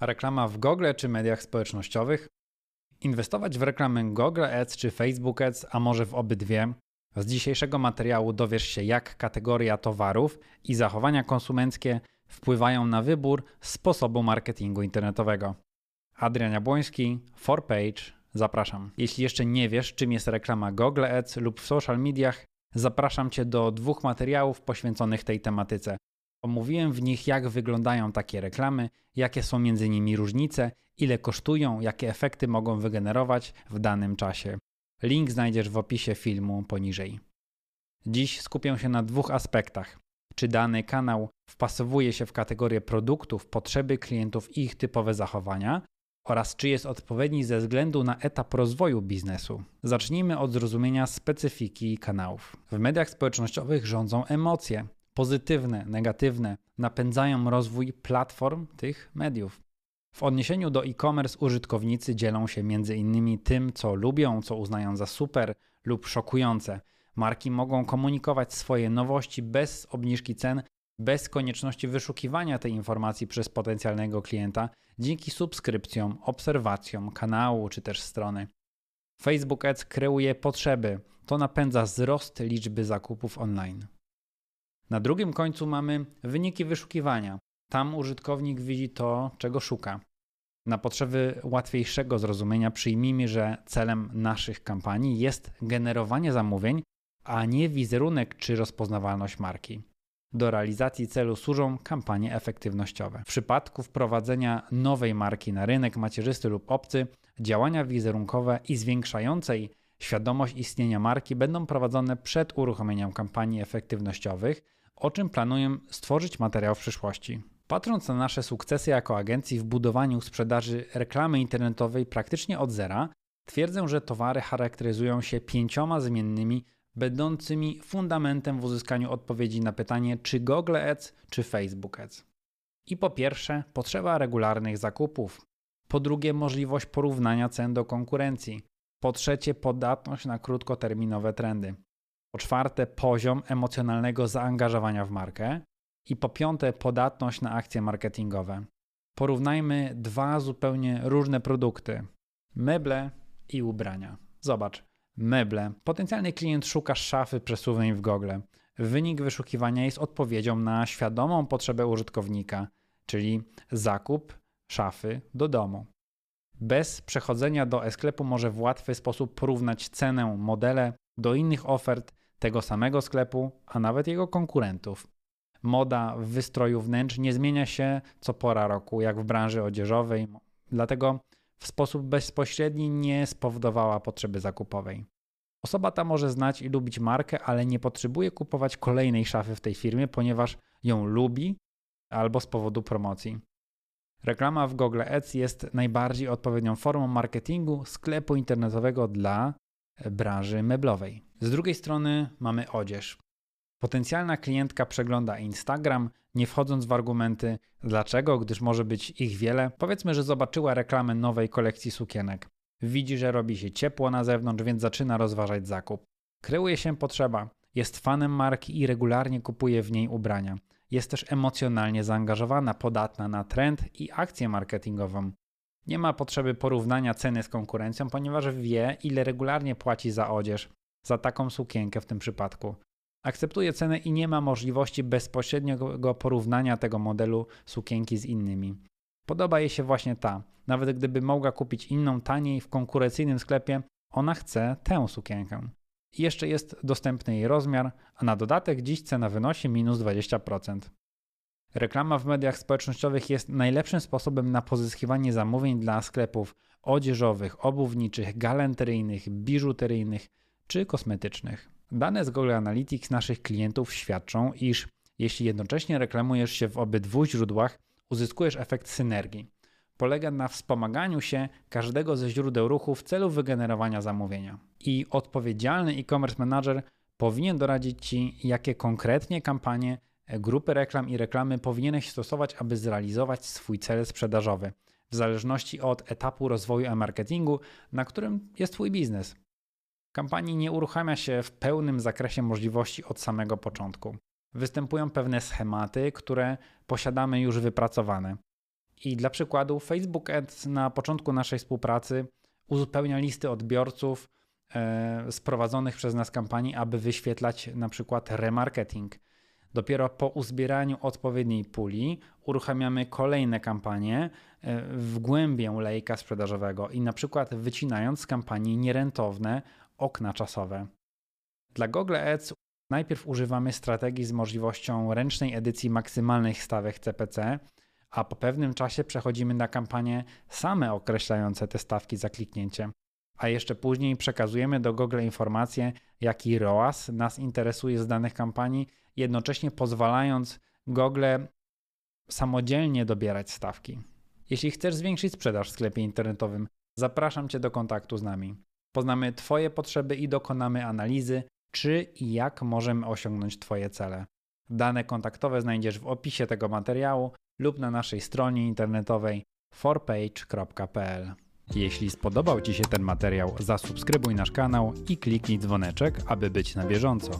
Reklama w Google czy mediach społecznościowych? Inwestować w reklamę Google Ads czy Facebook Ads, a może w obydwie? Z dzisiejszego materiału dowiesz się, jak kategoria towarów i zachowania konsumenckie wpływają na wybór sposobu marketingu internetowego. Adrian Jabłoński, 4Page, zapraszam. Jeśli jeszcze nie wiesz, czym jest reklama Google Ads lub w social mediach, zapraszam Cię do dwóch materiałów poświęconych tej tematyce. Omówiłem w nich, jak wyglądają takie reklamy, jakie są między nimi różnice, ile kosztują, jakie efekty mogą wygenerować w danym czasie. Link znajdziesz w opisie filmu poniżej. Dziś skupię się na dwóch aspektach. Czy dany kanał wpasowuje się w kategorię produktów, potrzeby klientów i ich typowe zachowania, oraz czy jest odpowiedni ze względu na etap rozwoju biznesu. Zacznijmy od zrozumienia specyfiki kanałów. W mediach społecznościowych rządzą emocje pozytywne, negatywne, napędzają rozwój platform tych mediów. W odniesieniu do e-commerce użytkownicy dzielą się innymi tym, co lubią, co uznają za super lub szokujące. Marki mogą komunikować swoje nowości bez obniżki cen, bez konieczności wyszukiwania tej informacji przez potencjalnego klienta, dzięki subskrypcjom, obserwacjom kanału czy też strony. Facebook Ads kreuje potrzeby, to napędza wzrost liczby zakupów online. Na drugim końcu mamy wyniki wyszukiwania. Tam użytkownik widzi to, czego szuka. Na potrzeby łatwiejszego zrozumienia przyjmijmy, że celem naszych kampanii jest generowanie zamówień, a nie wizerunek czy rozpoznawalność marki. Do realizacji celu służą kampanie efektywnościowe. W przypadku wprowadzenia nowej marki na rynek macierzysty lub obcy, działania wizerunkowe i zwiększającej świadomość istnienia marki będą prowadzone przed uruchomieniem kampanii efektywnościowych, o czym planuję stworzyć materiał w przyszłości. Patrząc na nasze sukcesy jako agencji w budowaniu sprzedaży reklamy internetowej praktycznie od zera, twierdzę, że towary charakteryzują się pięcioma zmiennymi, będącymi fundamentem w uzyskaniu odpowiedzi na pytanie, czy Google Ads, czy Facebook Ads. I po pierwsze, potrzeba regularnych zakupów. Po drugie, możliwość porównania cen do konkurencji. Po trzecie, podatność na krótkoterminowe trendy. Po czwarte, poziom emocjonalnego zaangażowania w markę. I po piąte, podatność na akcje marketingowe. Porównajmy dwa zupełnie różne produkty: meble i ubrania. Zobacz, meble. Potencjalny klient szuka szafy przesuwnej w Google. Wynik wyszukiwania jest odpowiedzią na świadomą potrzebę użytkownika, czyli zakup szafy do domu. Bez przechodzenia do e-sklepu może w łatwy sposób porównać cenę, modele do innych ofert tego samego sklepu, a nawet jego konkurentów. Moda w wystroju wnętrz nie zmienia się co pora roku, jak w branży odzieżowej, dlatego w sposób bezpośredni nie spowodowała potrzeby zakupowej. Osoba ta może znać i lubić markę, ale nie potrzebuje kupować kolejnej szafy w tej firmie, ponieważ ją lubi albo z powodu promocji. Reklama w Google Ads jest najbardziej odpowiednią formą marketingu sklepu internetowego dla branży meblowej. Z drugiej strony mamy odzież. Potencjalna klientka przegląda Instagram, nie wchodząc w argumenty dlaczego, gdyż może być ich wiele. Powiedzmy, że zobaczyła reklamę nowej kolekcji sukienek. Widzi, że robi się ciepło na zewnątrz, więc zaczyna rozważać zakup. Kreuje się potrzeba. Jest fanem marki i regularnie kupuje w niej ubrania. Jest też emocjonalnie zaangażowana, podatna na trend i akcję marketingową. Nie ma potrzeby porównania ceny z konkurencją, ponieważ wie, ile regularnie płaci za odzież, za taką sukienkę w tym przypadku. Akceptuje cenę i nie ma możliwości bezpośredniego porównania tego modelu sukienki z innymi. Podoba jej się właśnie ta. Nawet gdyby mogła kupić inną taniej w konkurencyjnym sklepie, ona chce tę sukienkę. I jeszcze jest dostępny jej rozmiar, a na dodatek dziś cena wynosi minus 20%. Reklama w mediach społecznościowych jest najlepszym sposobem na pozyskiwanie zamówień dla sklepów odzieżowych, obuwniczych, galanteryjnych, biżuteryjnych czy kosmetycznych. Dane z Google Analytics naszych klientów świadczą, iż jeśli jednocześnie reklamujesz się w obydwu źródłach, uzyskujesz efekt synergii. Polega na wspomaganiu się każdego ze źródeł ruchu w celu wygenerowania zamówienia. I odpowiedzialny e-commerce manager powinien doradzić Ci, jakie konkretnie kampanie grupy reklam i reklamy powinieneś stosować, aby zrealizować swój cel sprzedażowy, w zależności od etapu rozwoju e-marketingu, na którym jest Twój biznes. Kampanii nie uruchamia się w pełnym zakresie możliwości od samego początku. Występują pewne schematy, które posiadamy już wypracowane. I dla przykładu, Facebook Ads na początku naszej współpracy uzupełnia listy odbiorców e, z prowadzonych przez nas kampanii, aby wyświetlać na przykład remarketing. Dopiero po uzbieraniu odpowiedniej puli uruchamiamy kolejne kampanie e, w głębię lejka sprzedażowego i na przykład wycinając z kampanii nierentowne okna czasowe. Dla Google Ads najpierw używamy strategii z możliwością ręcznej edycji maksymalnych stawek CPC, a po pewnym czasie przechodzimy na kampanie same określające te stawki za kliknięcie. A jeszcze później przekazujemy do Google informacje, jaki ROAS nas interesuje z danych kampanii, jednocześnie pozwalając Google samodzielnie dobierać stawki. Jeśli chcesz zwiększyć sprzedaż w sklepie internetowym, zapraszam Cię do kontaktu z nami. Poznamy Twoje potrzeby i dokonamy analizy, czy i jak możemy osiągnąć Twoje cele. Dane kontaktowe znajdziesz w opisie tego materiału lub na naszej stronie internetowej forpage.pl. Jeśli spodobał Ci się ten materiał, zasubskrybuj nasz kanał i kliknij dzwoneczek, aby być na bieżąco.